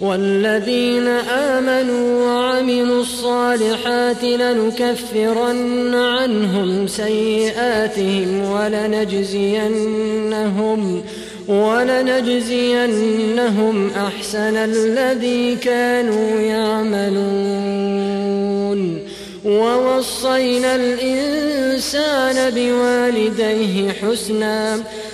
والذين آمنوا وعملوا الصالحات لنكفرن عنهم سيئاتهم ولنجزينهم ولنجزينهم أحسن الذي كانوا يعملون. ووصينا الإنسان بوالديه حسنا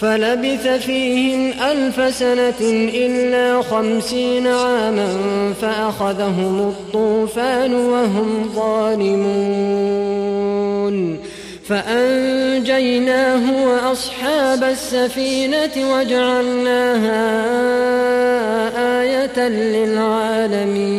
فلبث فيهم ألف سنة إلا خمسين عاما فأخذهم الطوفان وهم ظالمون فأنجيناه وأصحاب السفينة وجعلناها آية للعالمين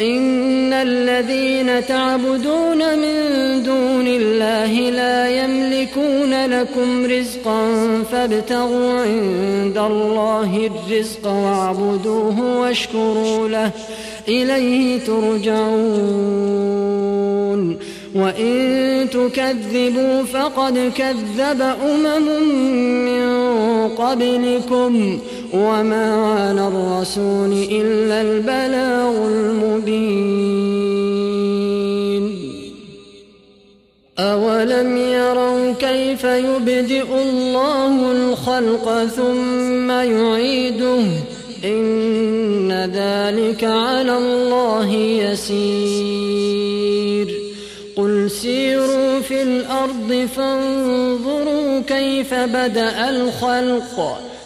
إن الذين تعبدون من دون الله لا يملكون لكم رزقا فابتغوا عند الله الرزق واعبدوه واشكروا له إليه ترجعون. وإن تكذبوا فقد كذب أمم من قبلكم وما على الرسول إلا البلاغ المبين أولم يروا كيف يبدئ الله الخلق ثم يعيده؟ إن ذلك على الله يسير. قل سيروا في الأرض فانظروا كيف بدأ الخلق.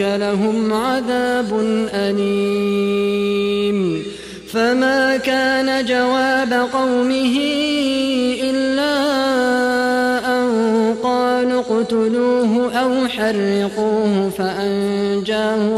لهم عذاب أليم. فما كان جواب قومه إلا أن قالوا اقتلوه أو حرقوه فأنجاه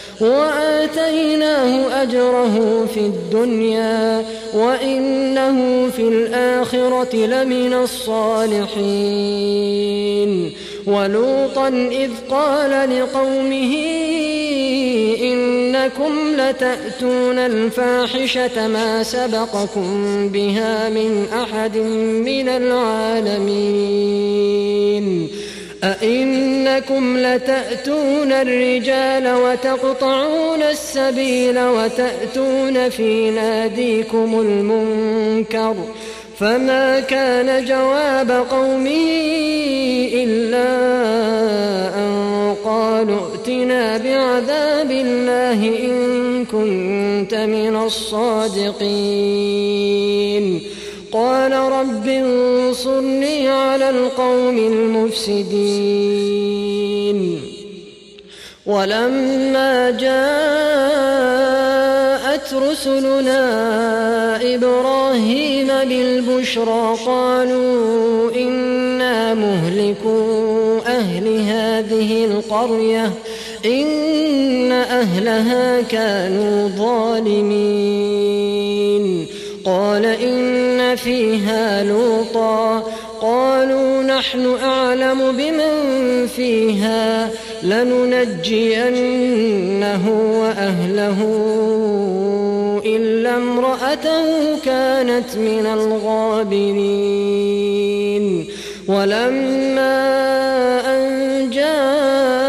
وآتيناه أجره في الدنيا وإنه في الآخرة لمن الصالحين. ولوطا إذ قال لقومه إنكم لتأتون الفاحشة ما سبقكم بها من أحد من العالمين. أئنكم لتأتون الرجال وتقطعون السبيل وتأتون في ناديكم المنكر فما كان جواب قومه إلا أن قالوا ائتنا بعذاب الله إن كنت من الصادقين قال رب انصرني على القوم المفسدين. ولما جاءت رسلنا إبراهيم بالبشرى قالوا إنا مهلكوا أهل هذه القرية إن أهلها كانوا ظالمين. فيها لوطا قالوا نحن أعلم بمن فيها لننجينه وأهله إلا امرأته كانت من الغابرين ولما أن جاءت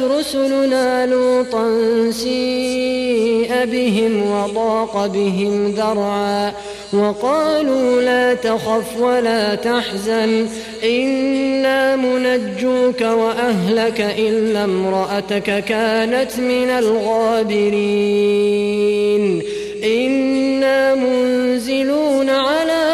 رسلنا لوطا سيء بهم وضاق بهم ذرعا وقالوا لا تخف ولا تحزن إنا منجوك وأهلك إلا امرأتك كانت من الغابرين إنا منزلون على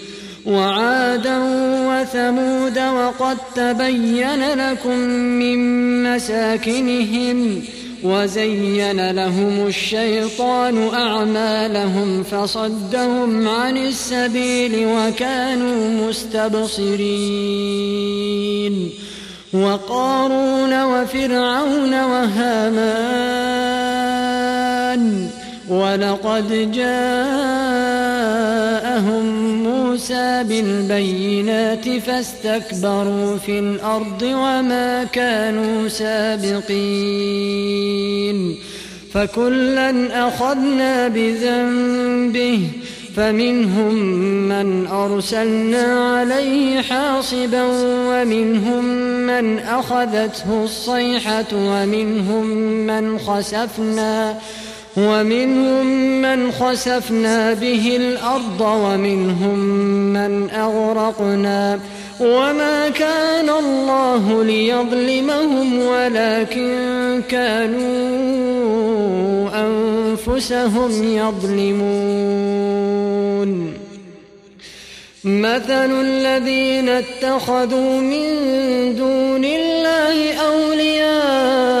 وعادا وثمود وقد تبين لكم من مساكنهم وزين لهم الشيطان أعمالهم فصدهم عن السبيل وكانوا مستبصرين وقارون وفرعون وهامان ولقد جاءهم موسى بالبينات فاستكبروا في الأرض وما كانوا سابقين فكلا أخذنا بذنبه فمنهم من أرسلنا عليه حاصبا ومنهم من أخذته الصيحة ومنهم من خسفنا ومنهم من خسفنا به الأرض ومنهم من أغرقنا وما كان الله ليظلمهم ولكن كانوا أنفسهم يظلمون. مثل الذين اتخذوا من دون الله أولياء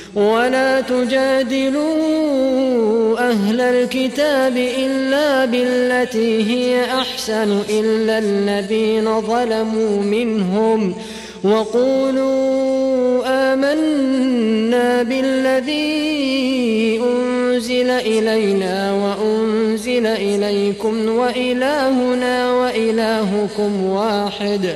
ولا تجادلوا أهل الكتاب إلا بالتي هي أحسن إلا الذين ظلموا منهم وقولوا آمنا بالذي أنزل إلينا وأنزل إليكم وإلهنا وإلهكم واحد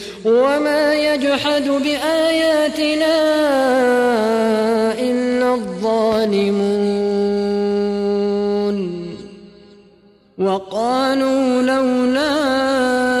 وما يجحد بآياتنا إلا الظالمون. وقالوا لولا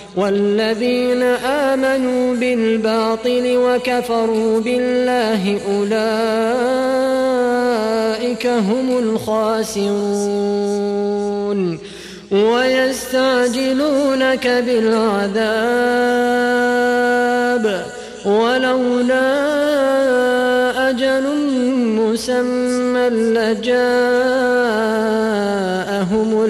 والذين آمنوا بالباطل وكفروا بالله أولئك هم الخاسرون ويستعجلونك بالعذاب ولولا أجل مسمى لجاءهم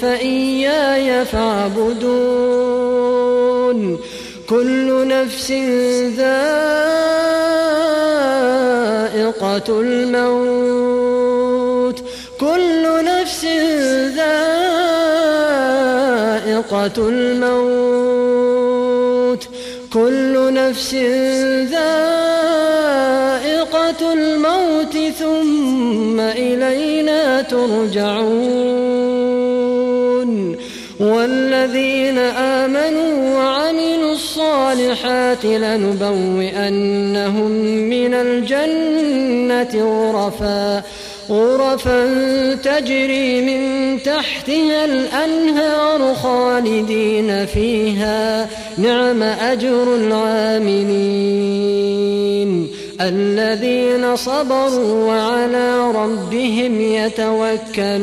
فإياي فاعبدون كل نفس ذائقة الموت كل نفس ذائقة الموت كل نفس ذائقة الموت ثم إلينا ترجعون والذين آمنوا وعملوا الصالحات لنبوئنهم من الجنة غرفا غرفا تجري من تحتها الأنهار خالدين فيها. نعم أجر العاملين. الذين صبروا وعلى ربهم يتوكلون.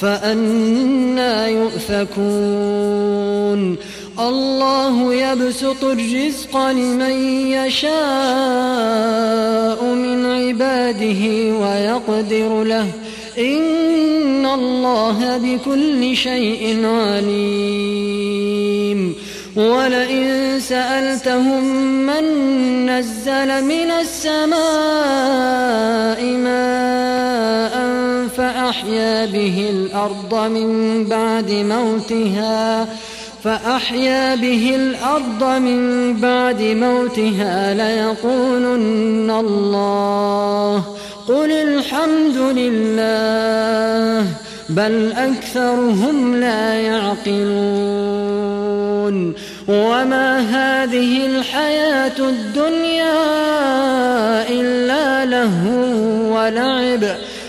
فأنا يؤفكون. الله يبسط الرزق لمن يشاء من عباده ويقدر له. إن الله بكل شيء عليم. ولئن سألتهم من نزل من السماء ماء فأحيا به الأرض من بعد موتها فأحيا به الأرض من بعد موتها ليقولن الله قل الحمد لله بل أكثرهم لا يعقلون. وما هذه الحياة الدنيا إلا له ولعب.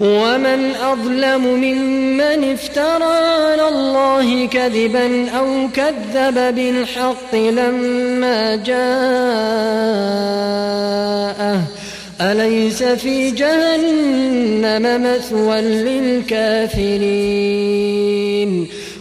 ومن أظلم ممن افترى على الله كذبا أو كذب بالحق لما جاءه أليس في جهنم مثوى للكافرين